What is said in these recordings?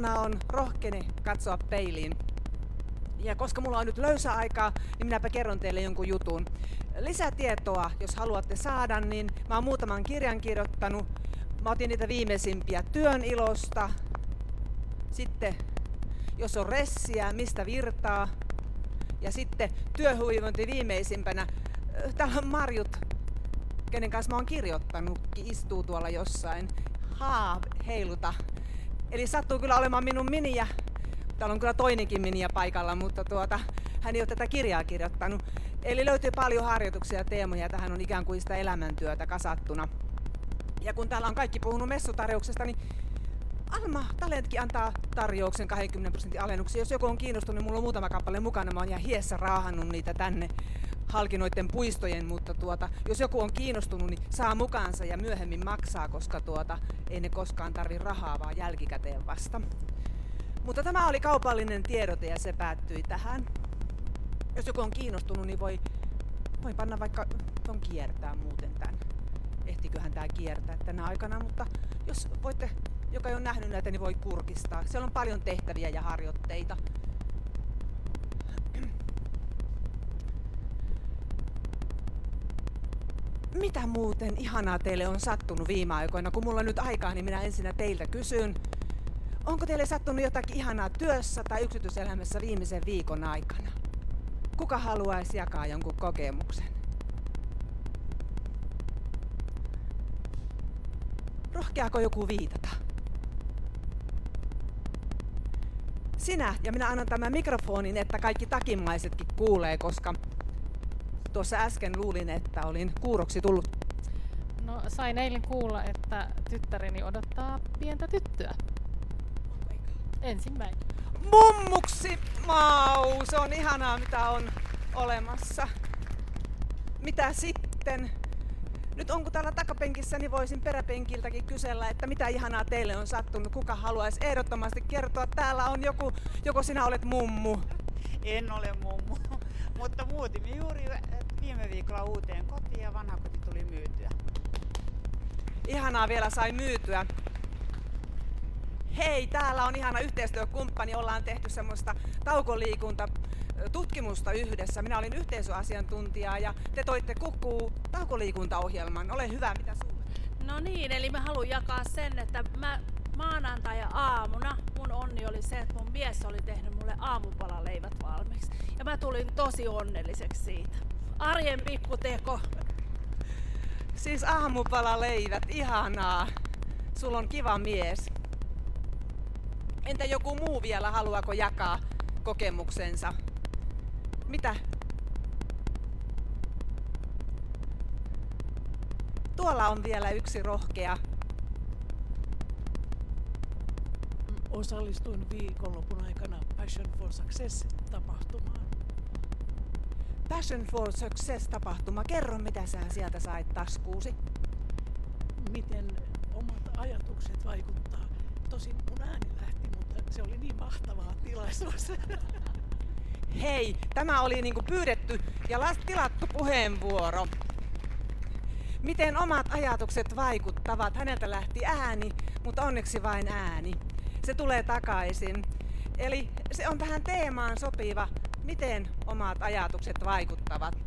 ihanaa on rohkeni katsoa peiliin. Ja koska mulla on nyt löysä aikaa, niin minäpä kerron teille jonkun jutun. Lisätietoa, jos haluatte saada, niin mä oon muutaman kirjan kirjoittanut. Mä otin niitä viimeisimpiä työn ilosta. Sitten, jos on ressiä, mistä virtaa. Ja sitten työhyvinvointi viimeisimpänä. Täällä on Marjut, kenen kanssa mä oon kirjoittanut, istuu tuolla jossain. Haa, heiluta. Eli sattuu kyllä olemaan minun miniä. Täällä on kyllä toinenkin miniä paikalla, mutta tuota, hän ei ole tätä kirjaa kirjoittanut. Eli löytyy paljon harjoituksia ja teemoja. Tähän on ikään kuin sitä elämäntyötä kasattuna. Ja kun täällä on kaikki puhunut messutarjouksesta, niin Alma Talentkin antaa tarjouksen 20 prosentin alennuksia. Jos joku on kiinnostunut, niin mulla on muutama kappale mukana. Mä oon ihan hiessä raahannut niitä tänne halkinoiden puistojen, mutta tuota, jos joku on kiinnostunut, niin saa mukaansa ja myöhemmin maksaa, koska tuota, ei ne koskaan tarvi rahaa, vaan jälkikäteen vasta. Mutta tämä oli kaupallinen tiedote ja se päättyi tähän. Jos joku on kiinnostunut, niin voi, voi panna vaikka ton kiertää muuten tämän. Ehtiköhän tämä kiertää tänä aikana, mutta jos voitte, joka ei ole nähnyt näitä, niin voi kurkistaa. Siellä on paljon tehtäviä ja harjoitteita. Mitä muuten ihanaa teille on sattunut viime aikoina? Kun mulla on nyt aikaa, niin minä ensinnä teiltä kysyn. Onko teille sattunut jotakin ihanaa työssä tai yksityiselämässä viimeisen viikon aikana? Kuka haluaisi jakaa jonkun kokemuksen? Rohkeako joku viitata? Sinä ja minä annan tämän mikrofonin, että kaikki takimmaisetkin kuulee, koska tuossa äsken luulin, että olin kuuroksi tullut. No sain eilen kuulla, että tyttäreni odottaa pientä tyttöä. Ensimmäinen. Mummuksi! Mau! Se on ihanaa, mitä on olemassa. Mitä sitten? Nyt onko täällä takapenkissä, niin voisin peräpenkiltäkin kysellä, että mitä ihanaa teille on sattunut. Kuka haluaisi ehdottomasti kertoa? Täällä on joku, joko sinä olet mummu. En ole mummu, mutta muutimme juuri viime viikolla uuteen kotiin ja vanha koti tuli myytyä. Ihanaa vielä sai myytyä. Hei, täällä on ihana yhteistyökumppani. Ollaan tehty semmoista taukoliikunta tutkimusta yhdessä. Minä olin yhteisöasiantuntija ja te toitte Kukkuu taukoliikuntaohjelman. Ole hyvä, mitä sulle? No niin, eli mä haluan jakaa sen, että mä maanantai-aamuna mun onni oli se, että mun mies oli tehnyt mulle aamupalaleivät valmiiksi. Ja mä tulin tosi onnelliseksi siitä. Arjen pikkuteko. Siis aamupalaleivät, ihanaa. Sulla on kiva mies. Entä joku muu vielä, haluaako jakaa kokemuksensa? Mitä? Tuolla on vielä yksi rohkea. Osallistuin viikonlopun aikana Passion for Success-tapahtumaan. Passion for Success-tapahtuma. Kerro, mitä sä sieltä sait taskuusi. Miten omat ajatukset vaikuttaa. Tosin mun ääni lähti, mutta se oli niin mahtavaa tilaisuus. Hei, tämä oli niinku pyydetty ja tilattu puheenvuoro. Miten omat ajatukset vaikuttavat? Häneltä lähti ääni, mutta onneksi vain ääni. Se tulee takaisin. Eli se on tähän teemaan sopiva, miten omat ajatukset vaikuttavat.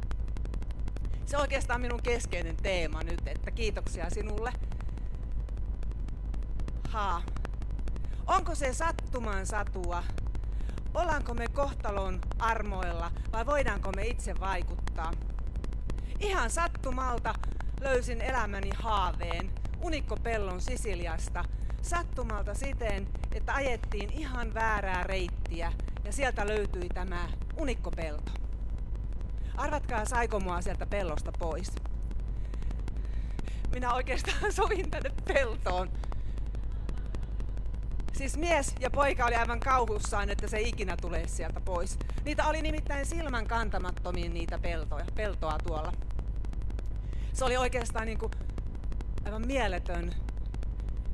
Se on oikeastaan minun keskeinen teema nyt, että kiitoksia sinulle. Ha. Onko se sattuman satua? Ollaanko me kohtalon armoilla vai voidaanko me itse vaikuttaa? Ihan sattumalta löysin elämäni haaveen unikkopellon Sisiliasta. Sattumalta siten, että ajettiin ihan väärää reittiä ja sieltä löytyi tämä unikkopelto. Arvatkaa, saiko mua sieltä pellosta pois. Minä oikeastaan sovin tänne peltoon. Siis mies ja poika oli aivan kauhussaan, että se ikinä tulee sieltä pois. Niitä oli nimittäin silmän kantamattomiin niitä peltoja, peltoa tuolla. Se oli oikeastaan niin kuin aivan mieletön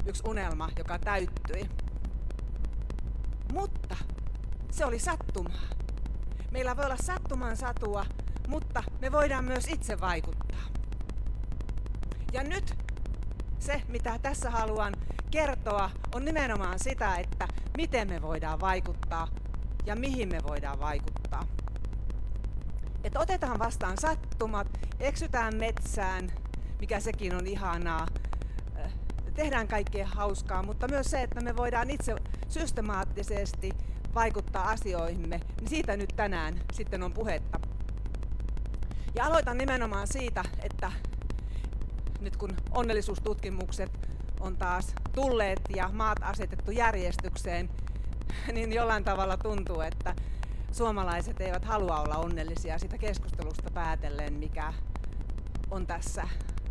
yksi unelma, joka täyttyi. Mutta se oli sattumaa. Meillä voi olla sattuman satua, mutta me voidaan myös itse vaikuttaa. Ja nyt se, mitä tässä haluan kertoa, on nimenomaan sitä, että miten me voidaan vaikuttaa ja mihin me voidaan vaikuttaa. Että otetaan vastaan sattumat, eksytään metsään, mikä sekin on ihanaa, tehdään kaikkea hauskaa, mutta myös se, että me voidaan itse systemaattisesti vaikuttaa asioihimme, niin siitä nyt tänään sitten on puhetta. Ja aloitan nimenomaan siitä, että nyt kun onnellisuustutkimukset on taas tulleet ja maat asetettu järjestykseen, niin jollain tavalla tuntuu, että suomalaiset eivät halua olla onnellisia sitä keskustelusta päätellen, mikä on tässä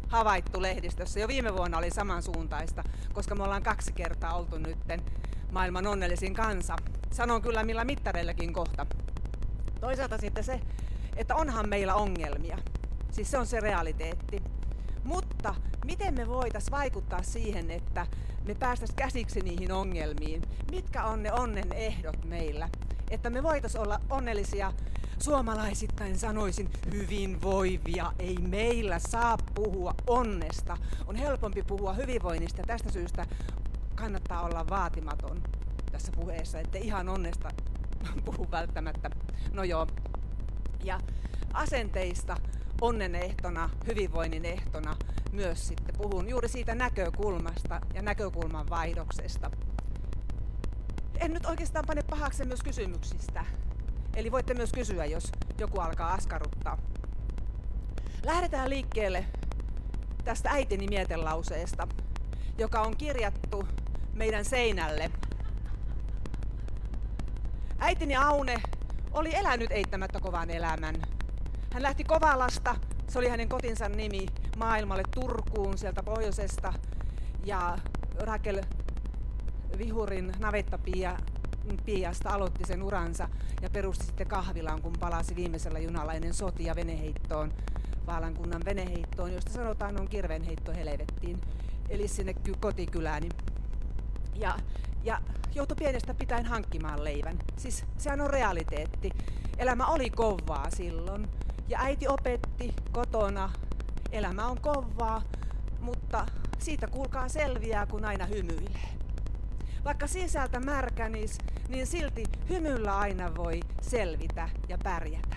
havaittu lehdistössä. Jo viime vuonna oli samansuuntaista, koska me ollaan kaksi kertaa oltu nytten maailman onnellisin kansa. Sanon kyllä millä mittareillakin kohta. Toisaalta sitten se, että onhan meillä ongelmia. Siis se on se realiteetti. Mutta miten me voitaisiin vaikuttaa siihen, että me päästäisiin käsiksi niihin ongelmiin? Mitkä on ne onnen ehdot meillä? Että me voitaisiin olla onnellisia suomalaisittain sanoisin hyvinvoivia. Ei meillä saa puhua onnesta. On helpompi puhua hyvinvoinnista. Tästä syystä kannattaa olla vaatimaton tässä puheessa, että ihan onnesta puhu välttämättä. No joo. Ja asenteista onnen ehtona, hyvinvoinnin ehtona myös sitten puhun juuri siitä näkökulmasta ja näkökulman vaihdoksesta. En nyt oikeastaan pane pahaksi myös kysymyksistä. Eli voitte myös kysyä, jos joku alkaa askarruttaa. Lähdetään liikkeelle tästä äitini mietelauseesta, joka on kirjattu meidän seinälle. Äitini Aune oli elänyt eittämättä kovan elämän. Hän lähti Kovalasta, se oli hänen kotinsa nimi, maailmalle Turkuun sieltä pohjoisesta. Ja Rakel Vihurin navettapia Piasta aloitti sen uransa ja perusti sitten kahvilaan, kun palasi viimeisellä junalla ennen sotia veneheittoon, Vaalankunnan veneheittoon, josta sanotaan on kirvenheitto helvettiin, eli sinne kotikylääni. Ja, ja joutui pienestä pitäen hankkimaan leivän. Siis sehän on realiteetti. Elämä oli kovaa silloin. Ja äiti opetti kotona, elämä on kovaa, mutta siitä kuulkaa selviää, kun aina hymyilee. Vaikka sisältä märkänis, niin silti hymyllä aina voi selvitä ja pärjätä.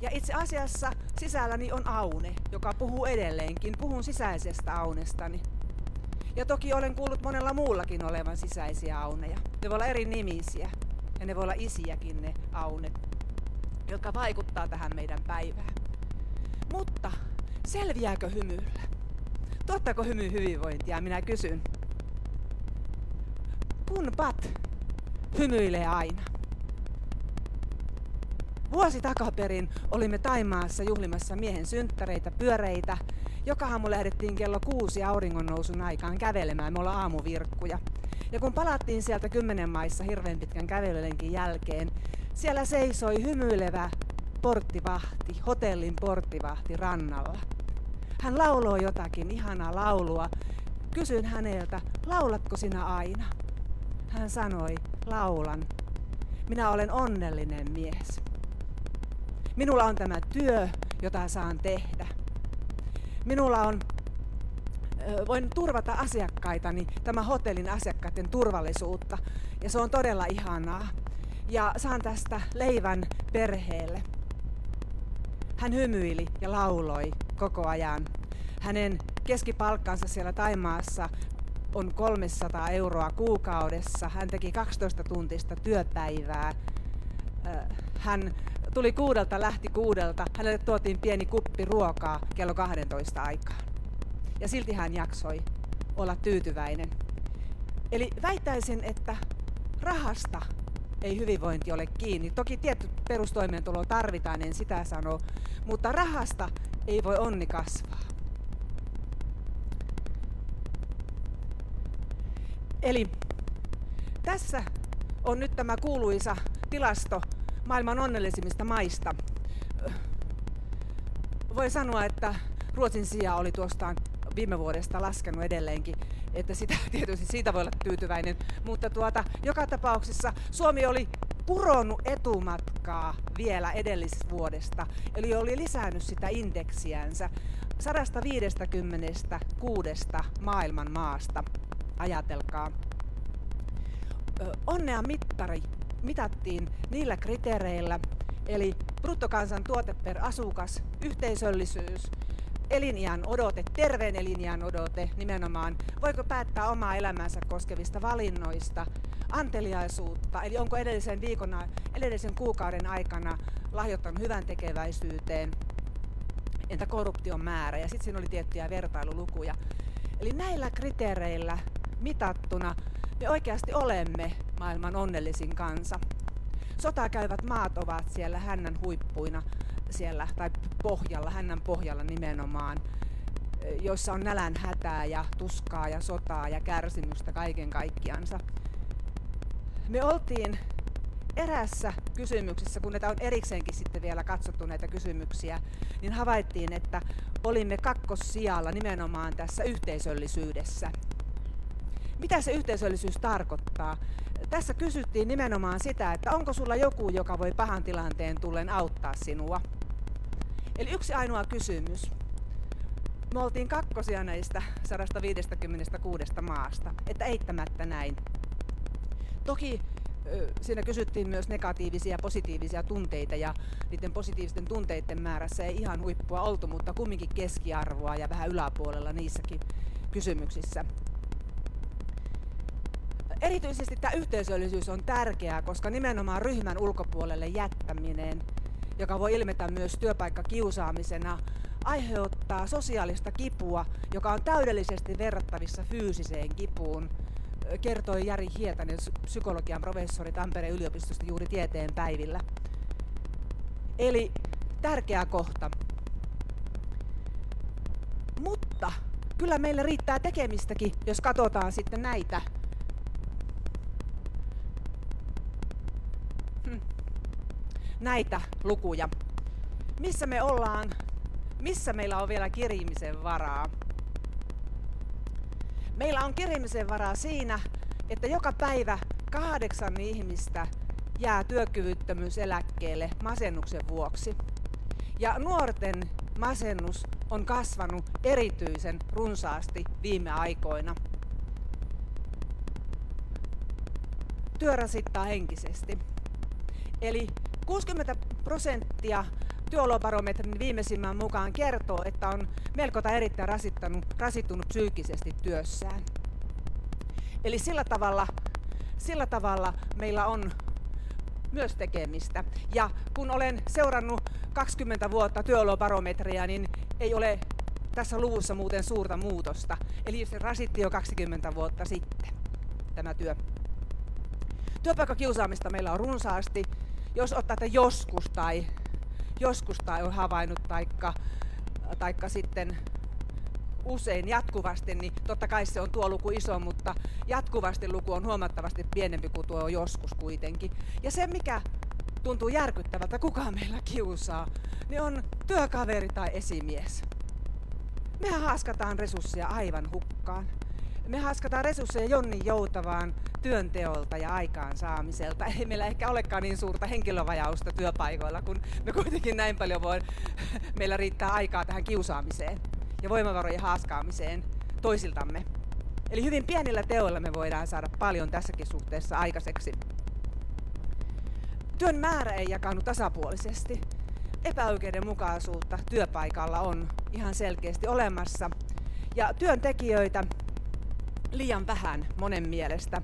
Ja itse asiassa sisälläni on Aune, joka puhuu edelleenkin. Puhun sisäisestä Aunestani. Ja toki olen kuullut monella muullakin olevan sisäisiä auneja. Ne voi olla eri nimisiä. Ja ne voi olla isiäkin ne aunet, jotka vaikuttaa tähän meidän päivään. Mutta selviääkö hymyllä? Tuottaako hymy hyvinvointia? Minä kysyn. Kun Pat hymyilee aina. Vuosi takaperin olimme Taimaassa juhlimassa miehen synttäreitä, pyöreitä. Joka aamu lähdettiin kello kuusi auringonnousun aikaan kävelemään, me ollaan aamuvirkkuja. Ja kun palattiin sieltä kymmenen maissa hirveän pitkän kävelylenkin jälkeen, siellä seisoi hymyilevä porttivahti, hotellin porttivahti rannalla. Hän lauloi jotakin ihanaa laulua. Kysyin häneltä, laulatko sinä aina? Hän sanoi, laulan. Minä olen onnellinen mies. Minulla on tämä työ, jota saan tehdä. Minulla on, voin turvata asiakkaitani, tämä hotellin asiakkaiden turvallisuutta. Ja se on todella ihanaa. Ja saan tästä leivän perheelle. Hän hymyili ja lauloi koko ajan. Hänen keskipalkkansa siellä Taimaassa on 300 euroa kuukaudessa. Hän teki 12 tuntista työpäivää. Hän tuli kuudelta, lähti kuudelta. Hänelle tuotiin pieni kuppi ruokaa kello 12 aikaan. Ja silti hän jaksoi olla tyytyväinen. Eli väittäisin, että rahasta ei hyvinvointi ole kiinni. Toki tietty perustoimeentulo tarvitaan, en sitä sano, mutta rahasta ei voi onni kasvaa. Eli tässä on nyt tämä kuuluisa tilasto maailman onnellisimmista maista. Voi sanoa, että Ruotsin sija oli tuostaan viime vuodesta laskenut edelleenkin, että sitä, tietysti siitä voi olla tyytyväinen, mutta tuota, joka tapauksessa Suomi oli puronnut etumatkaa vielä edellisvuodesta, eli oli lisännyt sitä indeksiänsä 156 maailman maasta. Ajatelkaa. onnea mittari mitattiin niillä kriteereillä, eli bruttokansan tuote per asukas, yhteisöllisyys, eliniän odote, terveen eliniän odote nimenomaan, voiko päättää omaa elämänsä koskevista valinnoista, anteliaisuutta, eli onko edellisen viikon, edellisen kuukauden aikana lahjoittanut hyvän tekeväisyyteen, entä korruption määrä, ja sitten siinä oli tiettyjä vertailulukuja. Eli näillä kriteereillä mitattuna me oikeasti olemme maailman onnellisin kansa. Sota käyvät maat ovat siellä hännän huippuina siellä, tai pohjalla, hännän pohjalla nimenomaan, joissa on nälän hätää ja tuskaa ja sotaa ja kärsimystä kaiken kaikkiansa. Me oltiin erässä kysymyksessä, kun näitä on erikseenkin sitten vielä katsottu näitä kysymyksiä, niin havaittiin, että olimme kakkossijalla nimenomaan tässä yhteisöllisyydessä. Mitä se yhteisöllisyys tarkoittaa? Tässä kysyttiin nimenomaan sitä, että onko sulla joku, joka voi pahan tilanteen tullen auttaa sinua. Eli yksi ainoa kysymys. Me oltiin kakkosia näistä 156 maasta, että eittämättä näin. Toki siinä kysyttiin myös negatiivisia ja positiivisia tunteita ja niiden positiivisten tunteiden määrässä ei ihan huippua oltu, mutta kumminkin keskiarvoa ja vähän yläpuolella niissäkin kysymyksissä. Erityisesti tämä yhteisöllisyys on tärkeää, koska nimenomaan ryhmän ulkopuolelle jättäminen, joka voi ilmetä myös työpaikkakiusaamisena, aiheuttaa sosiaalista kipua, joka on täydellisesti verrattavissa fyysiseen kipuun, kertoi Jari Hietanen, psykologian professori Tampereen yliopistosta juuri tieteen päivillä. Eli tärkeä kohta. Mutta kyllä meillä riittää tekemistäkin, jos katsotaan sitten näitä. Näitä lukuja. Missä me ollaan? Missä meillä on vielä kirimisen varaa? Meillä on kirimisen varaa siinä, että joka päivä kahdeksan ihmistä jää työkyvyttömyyseläkkeelle masennuksen vuoksi. Ja nuorten masennus on kasvanut erityisen runsaasti viime aikoina. Työ rasittaa henkisesti. Eli 60 prosenttia työolobarometrin viimeisimmän mukaan kertoo, että on melko erittäin rasittanut, rasittunut psyykkisesti työssään. Eli sillä tavalla, sillä tavalla meillä on myös tekemistä. Ja kun olen seurannut 20 vuotta työolobarometria, niin ei ole tässä luvussa muuten suurta muutosta. Eli se rasitti jo 20 vuotta sitten tämä työ. Työpaikkakiusaamista meillä on runsaasti. Jos otatte joskus tai joskus tai on havainnut taikka, taikka sitten usein jatkuvasti, niin totta kai se on tuo luku iso, mutta jatkuvasti luku on huomattavasti pienempi kuin tuo joskus kuitenkin. Ja se, mikä tuntuu järkyttävältä, kuka meillä kiusaa, niin on työkaveri tai esimies. Mehän haaskataan resursseja aivan hukkaan. Me haaskataan resursseja Jonni Joutavaan työnteolta ja aikaansaamiselta. Ei meillä ehkä olekaan niin suurta henkilövajausta työpaikoilla, kun me kuitenkin näin paljon voi, meillä riittää aikaa tähän kiusaamiseen ja voimavarojen haaskaamiseen toisiltamme. Eli hyvin pienillä teoilla me voidaan saada paljon tässäkin suhteessa aikaiseksi. Työn määrä ei jakanut tasapuolisesti. Epäoikeudenmukaisuutta työpaikalla on ihan selkeästi olemassa. Ja työntekijöitä liian vähän monen mielestä.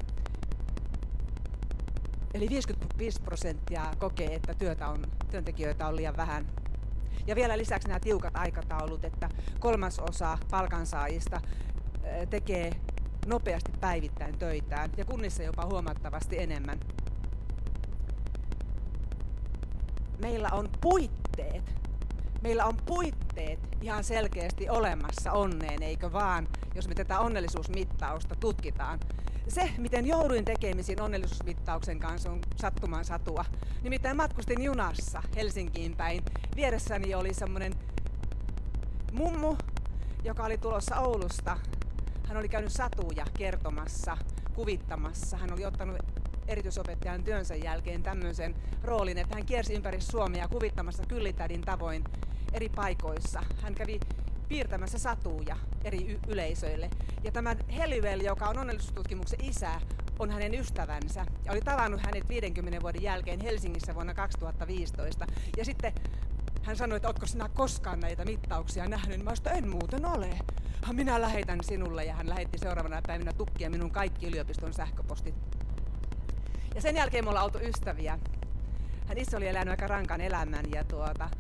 Eli 55 prosenttia kokee, että työtä on, työntekijöitä on liian vähän. Ja vielä lisäksi nämä tiukat aikataulut, että kolmas osa palkansaajista tekee nopeasti päivittäin töitään ja kunnissa jopa huomattavasti enemmän. Meillä on puitteet meillä on puitteet ihan selkeästi olemassa onneen, eikö vaan, jos me tätä onnellisuusmittausta tutkitaan. Se, miten jouduin tekemisiin onnellisuusmittauksen kanssa, on sattuman satua. Nimittäin matkustin junassa Helsinkiin päin. Vieressäni oli semmoinen mummu, joka oli tulossa Oulusta. Hän oli käynyt satuja kertomassa, kuvittamassa. Hän oli ottanut erityisopettajan työnsä jälkeen tämmöisen roolin, että hän kiersi ympäri Suomea kuvittamassa kyllitädin tavoin eri paikoissa. Hän kävi piirtämässä satuja eri y- yleisöille. Ja tämä Helivel, joka on onnellisuustutkimuksen isä, on hänen ystävänsä ja oli tavannut hänet 50 vuoden jälkeen Helsingissä vuonna 2015. Ja sitten hän sanoi, että oletko sinä koskaan näitä mittauksia nähnyt? Mä sanoin, en muuten ole. Minä lähetän sinulle ja hän lähetti seuraavana päivinä tukkia minun kaikki yliopiston sähköpostit. Ja sen jälkeen me ollaan oltu ystäviä. Hän itse oli elänyt aika rankan elämän ja tuota,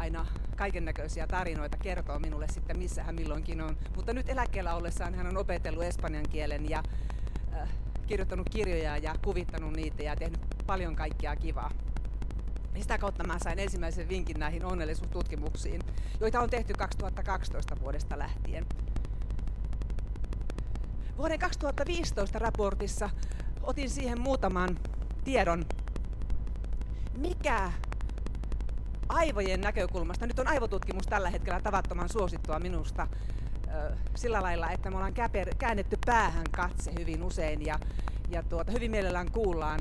aina kaiken näköisiä tarinoita kertoo minulle sitten, missä hän milloinkin on. Mutta nyt eläkkeellä ollessaan hän on opetellut espanjan kielen ja äh, kirjoittanut kirjoja ja kuvittanut niitä ja tehnyt paljon kaikkea kivaa. Ja sitä kautta mä sain ensimmäisen vinkin näihin onnellisuustutkimuksiin, joita on tehty 2012 vuodesta lähtien. Vuoden 2015 raportissa otin siihen muutaman tiedon, mikä aivojen näkökulmasta, nyt on aivotutkimus tällä hetkellä tavattoman suosittua minusta sillä lailla, että me ollaan käännetty päähän katse hyvin usein ja, ja tuota, hyvin mielellään kuullaan,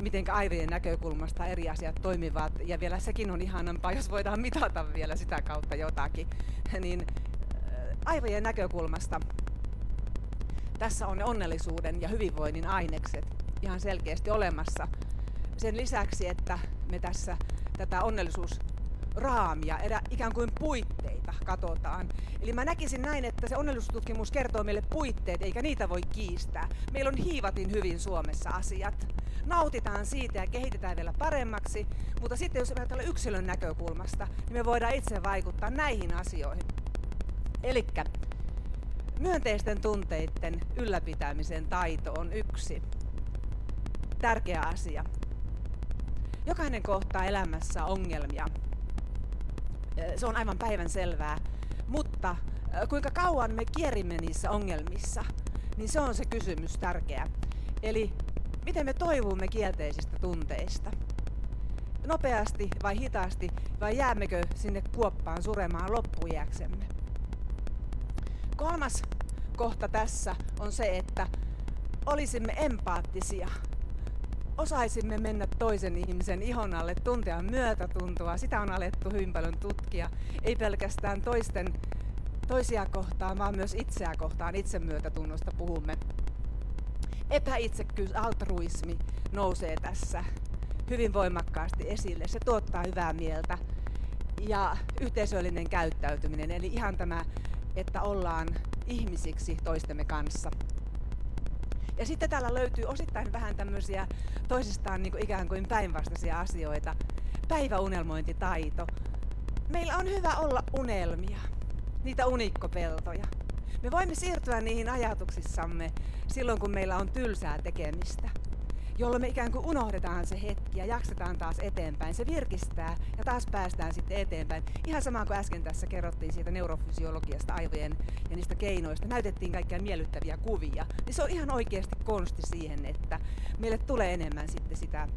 miten aivojen näkökulmasta eri asiat toimivat. Ja vielä sekin on ihanampaa, jos voidaan mitata vielä sitä kautta jotakin. Niin aivojen näkökulmasta tässä on ne onnellisuuden ja hyvinvoinnin ainekset ihan selkeästi olemassa. Sen lisäksi, että me tässä tätä onnellisuusraamia, erä, ikään kuin puitteita katsotaan. Eli mä näkisin näin, että se onnellisuustutkimus kertoo meille puitteet, eikä niitä voi kiistää. Meillä on hiivatin hyvin Suomessa asiat. Nautitaan siitä ja kehitetään vielä paremmaksi, mutta sitten jos ajatellaan yksilön näkökulmasta, niin me voidaan itse vaikuttaa näihin asioihin. Eli myönteisten tunteiden ylläpitämisen taito on yksi tärkeä asia. Jokainen kohtaa elämässä ongelmia. Se on aivan päivän selvää. Mutta kuinka kauan me kierimme niissä ongelmissa, niin se on se kysymys tärkeä. Eli miten me toivumme kielteisistä tunteista? Nopeasti vai hitaasti vai jäämmekö sinne kuoppaan suremaan loppujäksemme? Kolmas kohta tässä on se, että olisimme empaattisia osaisimme mennä toisen ihmisen ihon alle, tuntea myötätuntoa. Sitä on alettu hyvin paljon tutkia. Ei pelkästään toisten, toisia kohtaan, vaan myös itseä kohtaan. Itsemyötätunnosta puhumme. Epäitsekkyys, altruismi nousee tässä hyvin voimakkaasti esille. Se tuottaa hyvää mieltä. Ja yhteisöllinen käyttäytyminen, eli ihan tämä, että ollaan ihmisiksi toistemme kanssa. Ja sitten täällä löytyy osittain vähän tämmöisiä toisistaan niin kuin ikään kuin päinvastaisia asioita. Päiväunelmointitaito. Meillä on hyvä olla unelmia, niitä unikkopeltoja. Me voimme siirtyä niihin ajatuksissamme silloin, kun meillä on tylsää tekemistä jolloin me ikään kuin unohdetaan se hetki ja jaksetaan taas eteenpäin. Se virkistää ja taas päästään sitten eteenpäin. Ihan sama kuin äsken tässä kerrottiin siitä neurofysiologiasta, aivojen ja niistä keinoista. Näytettiin kaikkia miellyttäviä kuvia. Niin se on ihan oikeasti konsti siihen, että meille tulee enemmän sitten sitä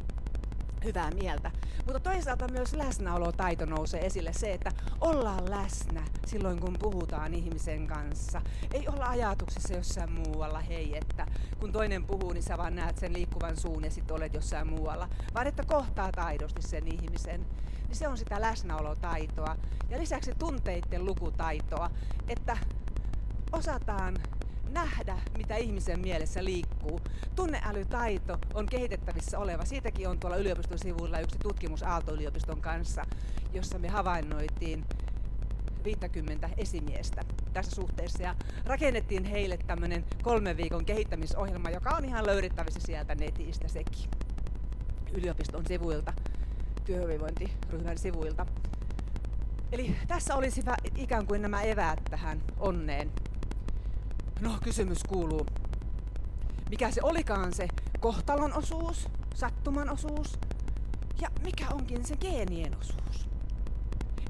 hyvää mieltä. Mutta toisaalta myös läsnäolotaito nousee esille se, että ollaan läsnä silloin, kun puhutaan ihmisen kanssa. Ei olla ajatuksissa jossain muualla, hei, että kun toinen puhuu, niin sä vaan näet sen liikkuvan suun ja sitten olet jossain muualla. Vaan että kohtaa taidosti sen ihmisen. Niin se on sitä läsnäolotaitoa. Ja lisäksi tunteiden lukutaitoa, että osataan nähdä, mitä ihmisen mielessä liikkuu. Tunneälytaito on kehitettävissä oleva. Siitäkin on tuolla yliopiston sivuilla yksi tutkimus Aalto-yliopiston kanssa, jossa me havainnoitiin 50 esimiestä tässä suhteessa ja rakennettiin heille tämmöinen kolmen viikon kehittämisohjelma, joka on ihan löydettävissä sieltä netistä sekin yliopiston sivuilta, työhyvinvointiryhmän sivuilta. Eli tässä olisi ikään kuin nämä eväät tähän onneen No, kysymys kuuluu, mikä se olikaan se kohtalon osuus, sattuman osuus ja mikä onkin se geenien osuus?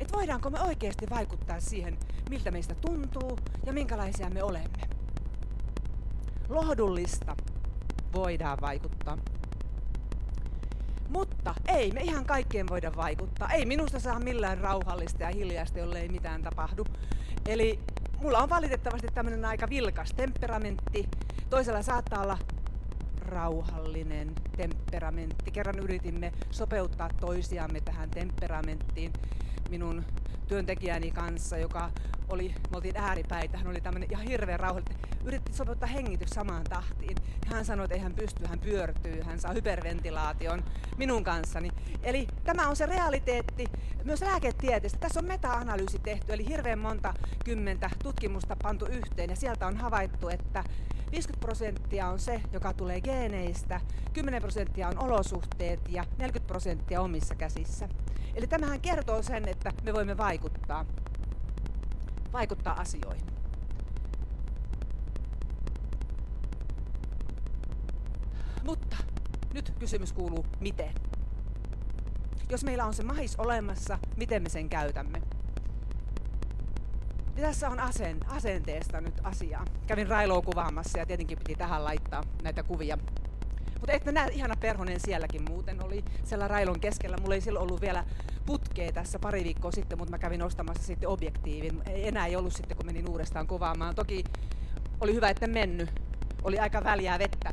Et voidaanko me oikeasti vaikuttaa siihen, miltä meistä tuntuu ja minkälaisia me olemme? Lohdullista voidaan vaikuttaa. Mutta ei me ihan kaikkeen voida vaikuttaa. Ei minusta saa millään rauhallista ja hiljaista, jollei mitään tapahdu. Eli mulla on valitettavasti tämmöinen aika vilkas temperamentti. Toisella saattaa olla rauhallinen temperamentti. Kerran yritimme sopeuttaa toisiamme tähän temperamenttiin minun työntekijäni kanssa, joka oli, me oltiin ääripäitä, hän oli tämmöinen ihan hirveän rauhallinen. Yritti sopeuttaa hengitys samaan tahtiin. Hän sanoi, että ei hän pysty, hän pyörtyy, hän saa hyperventilaation minun kanssani. Eli tämä on se realiteetti myös lääketieteestä. Tässä on meta-analyysi tehty, eli hirveän monta kymmentä tutkimusta pantu yhteen ja sieltä on havaittu, että 50 prosenttia on se, joka tulee geeneistä, 10 prosenttia on olosuhteet ja 40 prosenttia omissa käsissä. Eli tämähän kertoo sen, että me voimme vaikuttaa, vaikuttaa asioihin. Mutta nyt kysymys kuuluu, miten? Jos meillä on se mahis olemassa, miten me sen käytämme? Tässä on asen, asenteesta nyt asiaa. Kävin Railoa kuvaamassa ja tietenkin piti tähän laittaa näitä kuvia. Mutta että näe, ihana perhonen sielläkin muuten oli siellä Railon keskellä. Mulla ei silloin ollut vielä putkea tässä pari viikkoa sitten, mutta mä kävin ostamassa sitten objektiivin. Ei, enää ei ollut sitten, kun menin uudestaan kuvaamaan. Toki oli hyvä, että mennyt. Oli aika väljää vettä.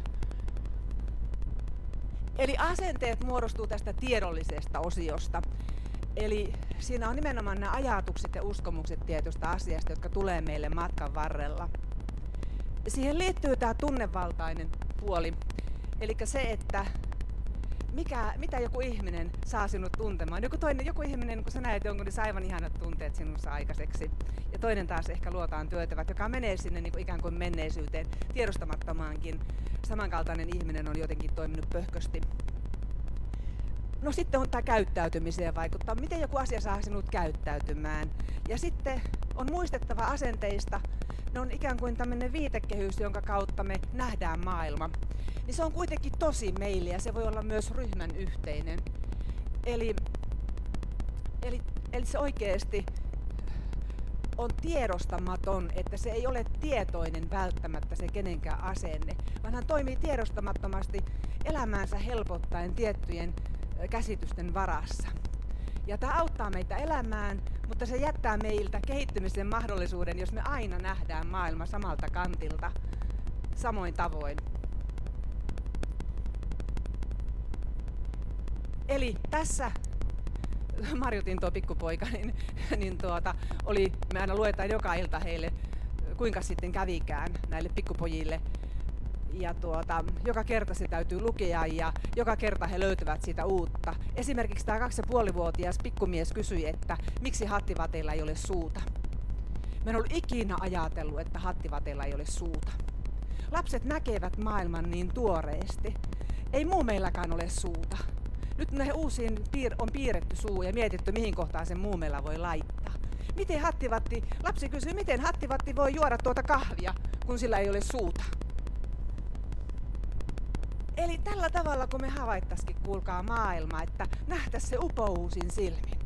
Eli asenteet muodostuu tästä tiedollisesta osiosta. Eli siinä on nimenomaan nämä ajatukset ja uskomukset tietystä asiasta, jotka tulee meille matkan varrella. Siihen liittyy tämä tunnevaltainen puoli. Eli se, että mikä, mitä joku ihminen saa sinut tuntemaan. Joku, toinen, joku ihminen, kun sä näet jonkun, niin aivan ihanat tunteet sinussa aikaiseksi. Ja toinen taas ehkä luotaan työtävät, joka menee sinne niin kuin ikään kuin menneisyyteen tiedostamattomaankin. Samankaltainen ihminen on jotenkin toiminut pöhkösti. No sitten on tämä käyttäytymiseen vaikuttaa. Miten joku asia saa sinut käyttäytymään. Ja sitten on muistettava asenteista. Ne on ikään kuin tämmöinen viitekehys, jonka kautta me nähdään maailma. Niin se on kuitenkin tosi meille ja se voi olla myös ryhmän yhteinen. Eli, eli, eli se oikeasti on tiedostamaton, että se ei ole tietoinen välttämättä se kenenkään asenne, vaan hän toimii tiedostamattomasti elämäänsä helpottaen tiettyjen käsitysten varassa. Ja tämä auttaa meitä elämään, mutta se jättää meiltä kehittymisen mahdollisuuden, jos me aina nähdään maailma samalta kantilta, samoin tavoin. Eli tässä Marjutin tuo pikkupoika, niin, niin tuota, oli, me aina luetaan joka ilta heille, kuinka sitten kävikään näille pikkupojille ja tuota, joka kerta se täytyy lukea ja joka kerta he löytävät siitä uutta. Esimerkiksi tämä kaksi puolivuotias pikkumies kysyi, että miksi hattivateilla ei ole suuta. Mä en ollut ikinä ajatellut, että hattivateilla ei ole suuta. Lapset näkevät maailman niin tuoreesti. Ei muu meilläkään ole suuta. Nyt näihin uusiin piir- on piirretty suu ja mietitty, mihin kohtaan sen muu meillä voi laittaa. Miten hattivatti, lapsi kysyy, miten hattivatti voi juoda tuota kahvia, kun sillä ei ole suuta? Eli tällä tavalla, kun me havaittaisikin, kuulkaa maailma, että nähtäisi se upouusin silmin,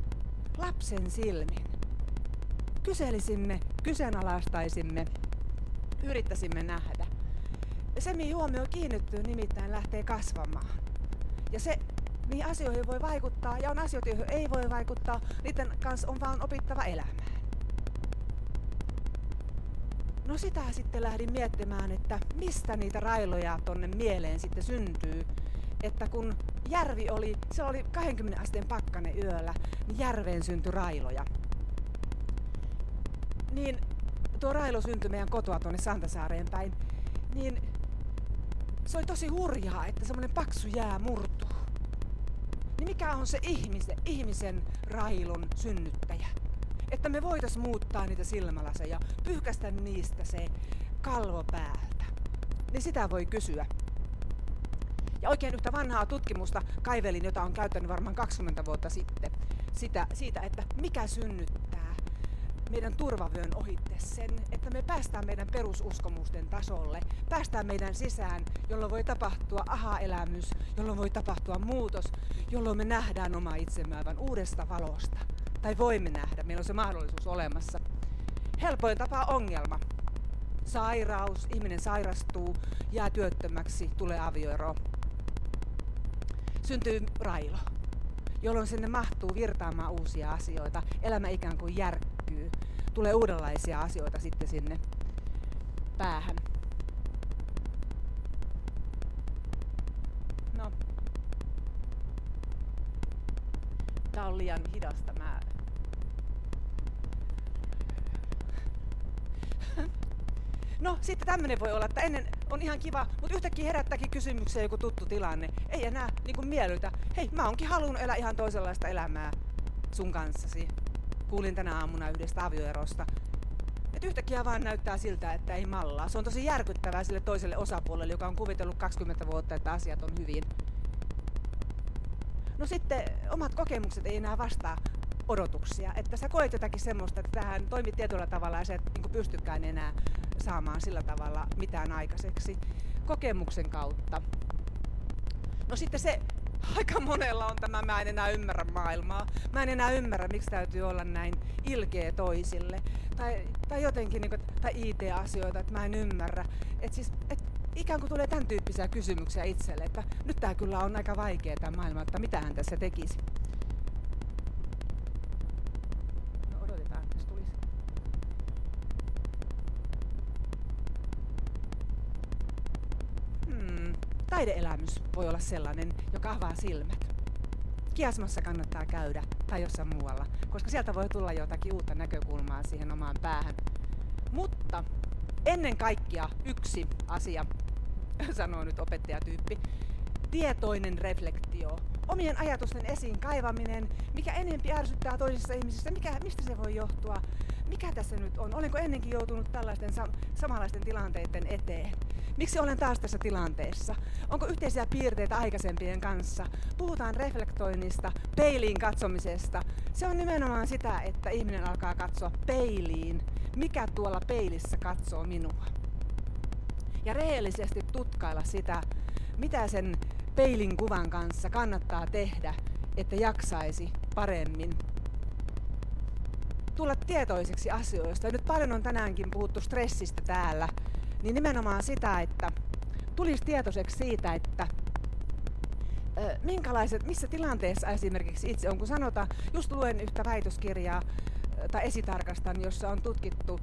lapsen silmin. Kyselisimme, kyseenalaistaisimme, yrittäisimme nähdä. Se, mihin huomio kiinnittyy, nimittäin lähtee kasvamaan. Ja se, mihin asioihin voi vaikuttaa, ja on asioita, joihin ei voi vaikuttaa, niiden kanssa on vaan opittava elämään. No sitä sitten lähdin miettimään, että mistä niitä railoja tonne mieleen sitten syntyy. Että kun järvi oli, se oli 20 asteen pakkane yöllä, niin järveen syntyi railoja. Niin tuo railo syntyi meidän kotoa tuonne Santasaareen päin. Niin se oli tosi hurjaa, että semmoinen paksu jää murtuu. Niin mikä on se ihmisen, ihmisen railon synnyttäjä? Että me voitais muuttaa niitä silmälaseja, pyyhkästä niistä se kalvo päältä. Niin sitä voi kysyä. Ja oikein yhtä vanhaa tutkimusta kaivelin, jota on käyttänyt varmaan 20 vuotta sitten, sitä, siitä, että mikä synnyttää meidän turvavyön ohitte sen, että me päästään meidän perususkomusten tasolle, päästään meidän sisään, jolloin voi tapahtua aha-elämys, jolloin voi tapahtua muutos, jolloin me nähdään oma itsemme aivan uudesta valosta tai voimme nähdä, meillä on se mahdollisuus olemassa. Helpoin tapa ongelma. Sairaus, ihminen sairastuu, jää työttömäksi, tulee avioero. Syntyy railo, jolloin sinne mahtuu virtaamaan uusia asioita. Elämä ikään kuin järkkyy. Tulee uudenlaisia asioita sitten sinne päähän. No. Tämä on liian hidasta. Mä No sitten tämmönen voi olla, että ennen on ihan kiva, mutta yhtäkkiä herättääkin kysymyksiä joku tuttu tilanne. Ei enää niin kuin miellytä. Hei, mä oonkin halunnut elää ihan toisenlaista elämää sun kanssasi. Kuulin tänä aamuna yhdestä avioerosta. Et yhtäkkiä vaan näyttää siltä, että ei mallaa. Se on tosi järkyttävää sille toiselle osapuolelle, joka on kuvitellut 20 vuotta, että asiat on hyvin. No sitten omat kokemukset ei enää vastaa odotuksia. Että sä koet jotakin semmoista, että tähän toimit tietyllä tavalla ja sä et niin pystykään enää saamaan sillä tavalla mitään aikaiseksi kokemuksen kautta. No sitten se aika monella on tämä, mä en enää ymmärrä maailmaa. Mä en enää ymmärrä, miksi täytyy olla näin ilkeä toisille. Tai, tai jotenkin, niin kuin, tai IT-asioita, että mä en ymmärrä. Et siis, et ikään kuin tulee tämän tyyppisiä kysymyksiä itselle, että nyt tämä kyllä on aika vaikea tämä maailma, että mitä hän tässä tekisi. No odotetaan, jos tulisi. Hmm. Taideelämys voi olla sellainen, joka avaa silmät. Kiasmassa kannattaa käydä tai jossain muualla, koska sieltä voi tulla jotakin uutta näkökulmaa siihen omaan päähän. Mutta ennen kaikkea yksi asia, sanoo nyt opettajatyyppi, tietoinen reflektio, omien ajatusten esiin kaivaminen, mikä enempi ärsyttää toisissa ihmisissä, mikä, mistä se voi johtua, mikä tässä nyt on, olenko ennenkin joutunut tällaisten sam- samanlaisten tilanteiden eteen, miksi olen taas tässä tilanteessa, onko yhteisiä piirteitä aikaisempien kanssa, puhutaan reflektoinnista, peiliin katsomisesta, se on nimenomaan sitä, että ihminen alkaa katsoa peiliin, mikä tuolla peilissä katsoo minua. Ja rehellisesti tutkailla sitä, mitä sen peilin kuvan kanssa kannattaa tehdä, että jaksaisi paremmin. Tulla tietoiseksi asioista. Nyt paljon on tänäänkin puhuttu stressistä täällä. Niin nimenomaan sitä, että tulisi tietoiseksi siitä, että minkälaiset, missä tilanteessa esimerkiksi itse on, kun sanotaan, just luen yhtä väitöskirjaa tai esitarkastan, jossa on tutkittu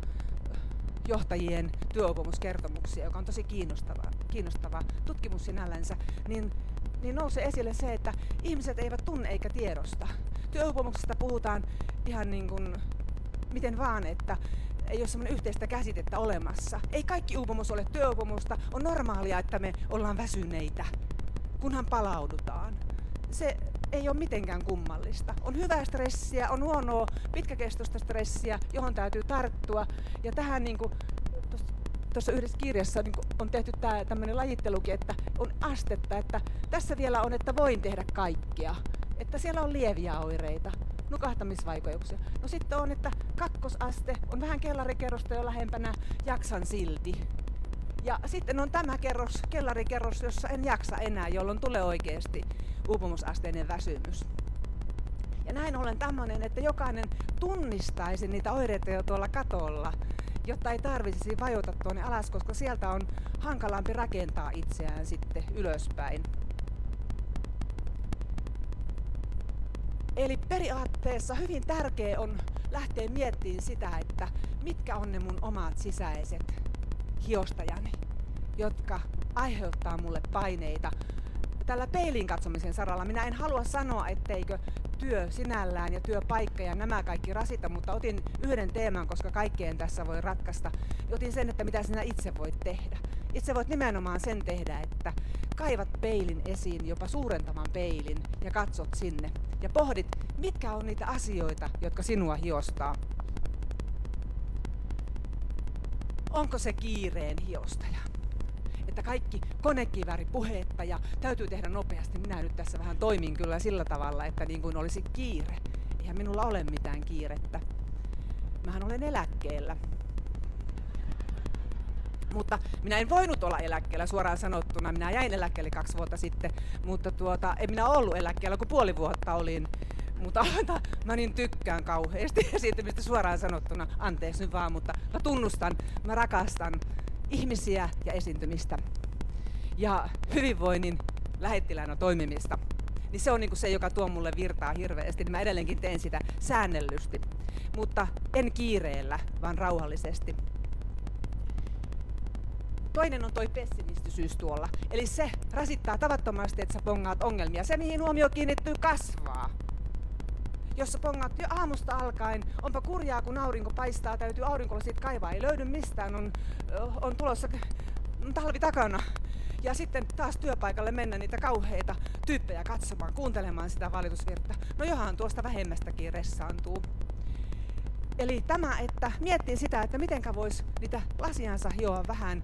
johtajien työuupumuskertomuksia, joka on tosi kiinnostava, kiinnostava tutkimus sinällänsä, niin, niin nousee esille se, että ihmiset eivät tunne eikä tiedosta. Työuupumuksesta puhutaan ihan niin kuin miten vaan, että ei ole semmoinen yhteistä käsitettä olemassa. Ei kaikki uupumus ole työuupumusta. On normaalia, että me ollaan väsyneitä, kunhan palaudutaan. Se ei ole mitenkään kummallista. On hyvää stressiä, on huonoa pitkäkestoista stressiä, johon täytyy tarttua. Ja tähän niin kuin, tuossa yhdessä kirjassa niin on tehty tämä tämmöinen lajittelukin, että on astetta, että tässä vielä on, että voin tehdä kaikkea. Että siellä on lieviä oireita, nukahtamisvaikeuksia. No sitten on, että kakkosaste on vähän kellarikerrosta jo lähempänä, jaksan silti. Ja sitten on tämä kerros, kellarikerros, jossa en jaksa enää, jolloin tulee oikeasti uupumusasteinen väsymys. Ja näin ollen tämmöinen, että jokainen tunnistaisi niitä oireita jo tuolla katolla, jotta ei tarvitsisi vajota tuonne alas, koska sieltä on hankalampi rakentaa itseään sitten ylöspäin. Eli periaatteessa hyvin tärkeä on lähteä miettimään sitä, että mitkä on ne mun omat sisäiset hiostajani, jotka aiheuttaa mulle paineita. Tällä peilin katsomisen saralla minä en halua sanoa, etteikö työ sinällään ja työpaikka ja nämä kaikki rasita, mutta otin yhden teeman, koska kaikkeen tässä voi ratkaista. Otin sen, että mitä sinä itse voit tehdä. Itse voit nimenomaan sen tehdä, että kaivat peilin esiin, jopa suurentavan peilin, ja katsot sinne. Ja pohdit, mitkä on niitä asioita, jotka sinua hiostaa. Onko se kiireen hiostaja? Että kaikki konekiväri puhetta ja täytyy tehdä nopeasti. Minä nyt tässä vähän toimin kyllä sillä tavalla, että niin kuin olisi kiire. Eihän minulla ole mitään kiirettä. Mähän olen eläkkeellä. Mutta minä en voinut olla eläkkeellä suoraan sanottuna. Minä jäin eläkkeelle kaksi vuotta sitten, mutta tuota, en minä ollut eläkkeellä, kun puoli vuotta olin. Mutta mä niin tykkään kauheasti esiintymistä suoraan sanottuna. Anteeksi nyt vaan, mutta mä tunnustan, mä rakastan ihmisiä ja esiintymistä. Ja hyvinvoinnin lähettiläänä toimimista. Niin se on niin se, joka tuo mulle virtaa hirveästi. Niin mä edelleenkin teen sitä säännellysti. Mutta en kiireellä, vaan rauhallisesti. Toinen on toi pessimistisyys tuolla. Eli se rasittaa tavattomasti, että sä pongaat ongelmia. Se, mihin huomio kiinnittyy, kasvaa. Jossa pongat jo aamusta alkaen, onpa kurjaa kun aurinko paistaa, täytyy aurinkolasit kaivaa, ei löydy mistään, on, on tulossa talvi takana. Ja sitten taas työpaikalle mennä niitä kauheita tyyppejä katsomaan, kuuntelemaan sitä valitusvirta. No johan tuosta vähemmästäkin ressaantuu. Eli tämä, että miettii sitä, että mitenkä voisi niitä lasiansa hioa vähän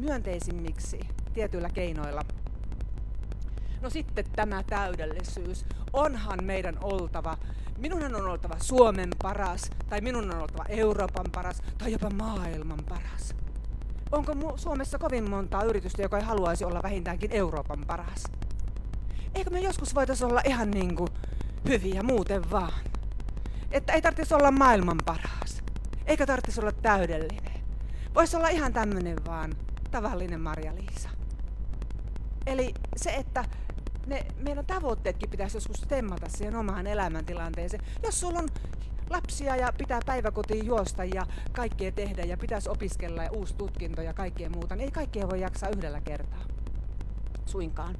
myönteisimmiksi tietyillä keinoilla. No sitten tämä täydellisyys. Onhan meidän oltava, minunhan on oltava Suomen paras, tai minun on oltava Euroopan paras, tai jopa maailman paras. Onko Suomessa kovin montaa yritystä, joka ei haluaisi olla vähintäänkin Euroopan paras? Eikö me joskus voitaisiin olla ihan niin kuin hyviä muuten vaan? Että ei tarvitsisi olla maailman paras. Eikä tarvitsisi olla täydellinen. Voisi olla ihan tämmöinen vaan tavallinen Marja-Liisa. Eli se, että ne meidän tavoitteetkin pitäisi joskus temmata siihen omaan elämäntilanteeseen. Jos sulla on lapsia ja pitää päiväkotiin juosta ja kaikkea tehdä ja pitäisi opiskella ja uusi tutkinto ja kaikkea muuta, niin ei kaikkea voi jaksaa yhdellä kertaa. Suinkaan.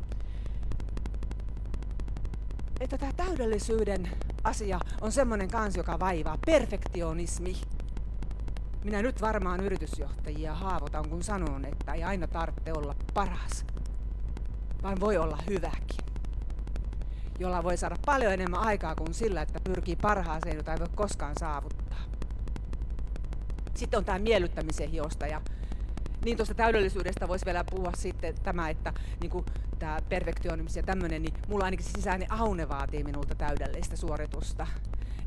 Että tämä täydellisyyden asia on semmoinen kans, joka vaivaa. Perfektionismi. Minä nyt varmaan yritysjohtajia haavoitan, kun sanon, että ei aina tarvitse olla paras, vaan voi olla hyväkin jolla voi saada paljon enemmän aikaa kuin sillä, että pyrkii parhaaseen, jota ei voi koskaan saavuttaa. Sitten on tämä miellyttämisen hiosta ja niin tuosta täydellisyydestä voisi vielä puhua sitten tämä, että niin tämä perfektionismi ja tämmöinen, niin mulla ainakin sisäinen aune vaatii minulta täydellistä suoritusta.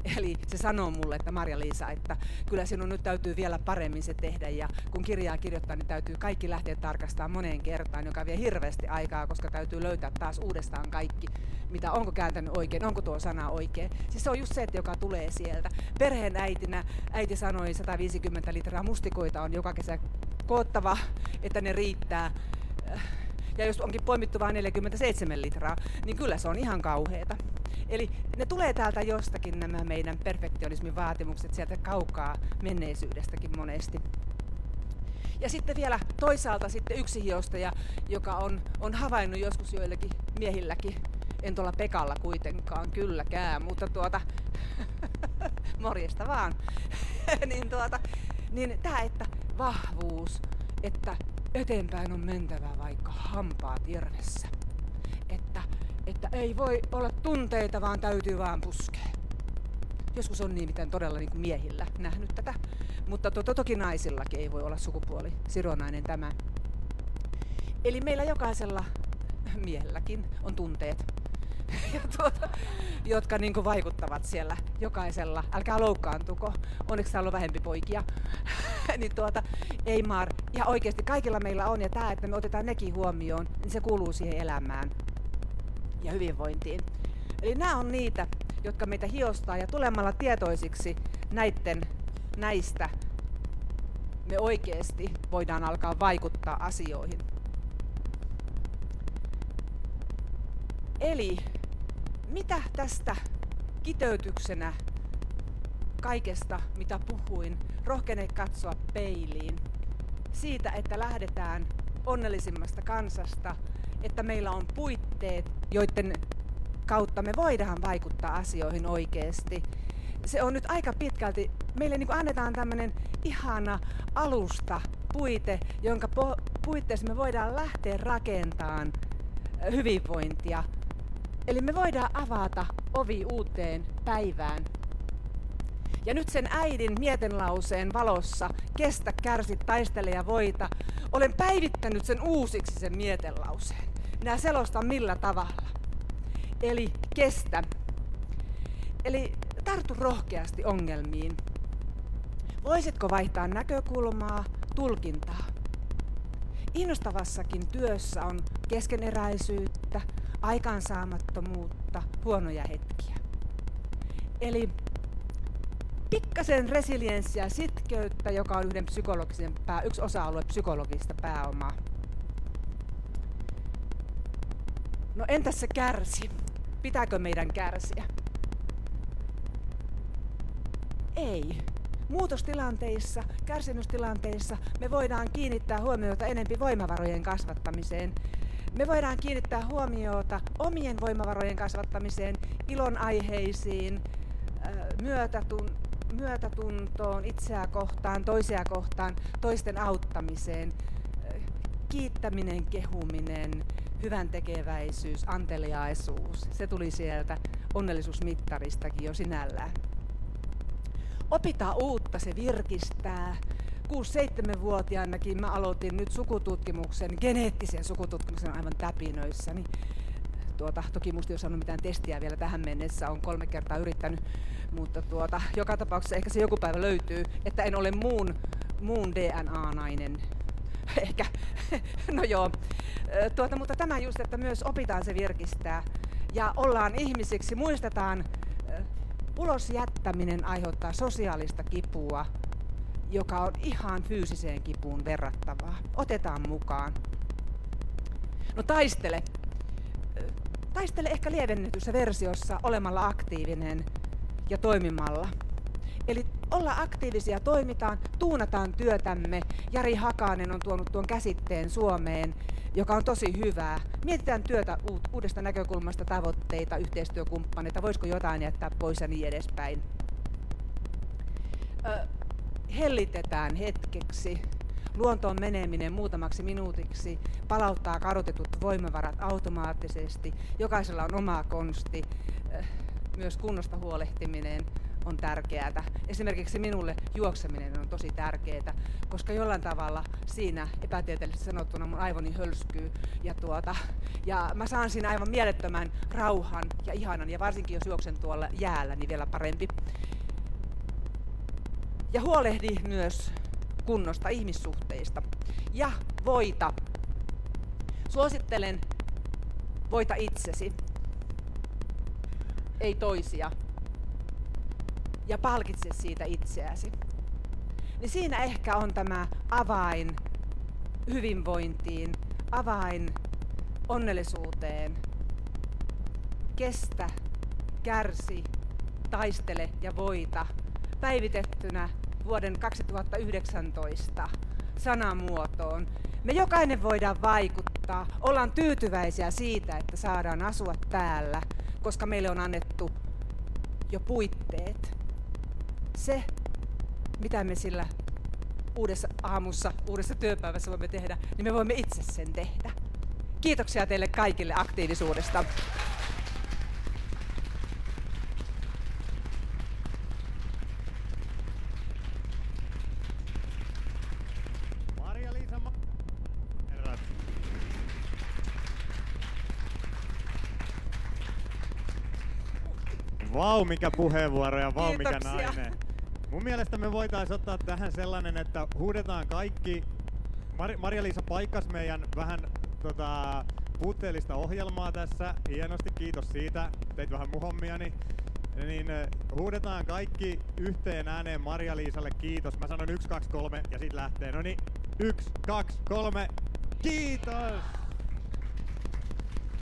Eli se sanoo mulle, että Marja-Liisa, että kyllä sinun nyt täytyy vielä paremmin se tehdä ja kun kirjaa kirjoittaa, niin täytyy kaikki lähteä tarkastamaan moneen kertaan, joka vie hirveästi aikaa, koska täytyy löytää taas uudestaan kaikki, mitä onko kääntänyt oikein, onko tuo sana oikein. Siis se on just se, että joka tulee sieltä. Perheen äitinä äiti sanoi 150 litraa mustikoita on joka kesä koottava, että ne riittää ja jos onkin poimittu vain 47 litraa, niin kyllä se on ihan kauheeta. Eli ne tulee täältä jostakin nämä meidän perfektionismin vaatimukset sieltä kaukaa menneisyydestäkin monesti. Ja sitten vielä toisaalta sitten yksi hiostaja, joka on, on havainnut joskus joillekin miehilläkin, en tuolla Pekalla kuitenkaan kylläkään, mutta tuota, morjesta vaan, niin, tuota, niin tämä, että vahvuus, että eteenpäin on mentävä vaikka hampaat irvessä. Että, että ei voi olla tunteita, vaan täytyy vaan puskea. Joskus on nimittäin todella niin kuin miehillä nähnyt tätä, mutta to, to, toki naisillakin ei voi olla sukupuoli sidonnainen tämä. Eli meillä jokaisella miehelläkin on tunteet. ja tuota, jotka niin kuin vaikuttavat siellä jokaisella. Älkää loukkaantuko, onneksi täällä on vähempi poikia. niin tuota, ei maar. Ja oikeasti kaikilla meillä on, ja tämä, että me otetaan nekin huomioon, niin se kuuluu siihen elämään ja hyvinvointiin. Eli nämä on niitä, jotka meitä hiostaa, ja tulemalla tietoisiksi näiden, näistä me oikeasti voidaan alkaa vaikuttaa asioihin. Eli mitä tästä kiteytyksenä kaikesta, mitä puhuin, rohkene katsoa peiliin. Siitä, että lähdetään onnellisimmasta kansasta, että meillä on puitteet, joiden kautta me voidaan vaikuttaa asioihin oikeasti. Se on nyt aika pitkälti, meille niin annetaan tämmöinen ihana alusta, puite, jonka puitteissa me voidaan lähteä rakentamaan hyvinvointia Eli me voidaan avata ovi uuteen päivään. Ja nyt sen äidin mietenlauseen valossa, kestä, kärsi, taistele ja voita, olen päivittänyt sen uusiksi sen mietenlauseen. Nää selostan millä tavalla. Eli kestä. Eli tartu rohkeasti ongelmiin. Voisitko vaihtaa näkökulmaa, tulkintaa? Innostavassakin työssä on keskeneräisyyttä, aikaansaamattomuutta, huonoja hetkiä. Eli pikkasen resilienssiä, sitkeyttä, joka on yhden psykologisen pää, yksi osa-alue psykologista pääomaa. No entäs se kärsi? Pitääkö meidän kärsiä? Ei. Muutostilanteissa, kärsimystilanteissa me voidaan kiinnittää huomiota enempi voimavarojen kasvattamiseen me voidaan kiinnittää huomiota omien voimavarojen kasvattamiseen, ilon aiheisiin, myötätun, myötätuntoon, itseä kohtaan, toisia kohtaan, toisten auttamiseen, kiittäminen, kehuminen, hyvän tekeväisyys, anteliaisuus. Se tuli sieltä onnellisuusmittaristakin jo sinällään. Opitaan uutta, se virkistää. 6-7-vuotiaanakin mä aloitin nyt sukututkimuksen, geneettisen sukututkimuksen aivan täpinöissäni. Tuota, toki musta ei ole saanut mitään testiä vielä tähän mennessä, on kolme kertaa yrittänyt, mutta tuota, joka tapauksessa ehkä se joku päivä löytyy, että en ole muun, muun DNA-nainen. Ehkä, no joo. Tuota, mutta tämä just, että myös opitaan se virkistää ja ollaan ihmisiksi, muistetaan, ulos jättäminen aiheuttaa sosiaalista kipua, joka on ihan fyysiseen kipuun verrattavaa. Otetaan mukaan. No taistele. Taistele ehkä lievennetyssä versiossa olemalla aktiivinen ja toimimalla. Eli olla aktiivisia, toimitaan, tuunataan työtämme. Jari Hakanen on tuonut tuon käsitteen Suomeen, joka on tosi hyvää. Mietitään työtä uudesta näkökulmasta, tavoitteita, yhteistyökumppaneita, voisiko jotain jättää pois ja niin edespäin. Ö, hellitetään hetkeksi. Luontoon meneminen muutamaksi minuutiksi palauttaa kadotetut voimavarat automaattisesti. Jokaisella on oma konsti. Myös kunnosta huolehtiminen on tärkeää. Esimerkiksi minulle juokseminen on tosi tärkeää, koska jollain tavalla siinä epätieteellisesti sanottuna mun aivoni hölskyy. Ja, tuota, ja mä saan siinä aivan mielettömän rauhan ja ihanan, ja varsinkin jos juoksen tuolla jäällä, niin vielä parempi. Ja huolehdi myös kunnosta ihmissuhteista. Ja voita. Suosittelen voita itsesi, ei toisia ja palkitse siitä itseäsi. Niin siinä ehkä on tämä avain hyvinvointiin, avain onnellisuuteen. Kestä, kärsi, taistele ja voita päivitettynä vuoden 2019 sanamuotoon. Me jokainen voidaan vaikuttaa, ollaan tyytyväisiä siitä, että saadaan asua täällä, koska meille on annettu jo puitteet se, mitä me sillä uudessa aamussa, uudessa työpäivässä voimme tehdä, niin me voimme itse sen tehdä. Kiitoksia teille kaikille aktiivisuudesta. Vau, mikä puheenvuoro ja vau, mikä nainen. Mun mielestä me voitaisiin ottaa tähän sellainen, että huudetaan kaikki. Mar- Maria-Liisa paikkas meidän vähän tota, puutteellista ohjelmaa tässä. Hienosti, kiitos siitä. Teit vähän muhommiani. Niin huudetaan kaikki yhteen ääneen Maria-Liisalle kiitos. Mä sanon 1, 2, 3 ja sit lähtee. No niin, 1, 2, 3. Kiitos!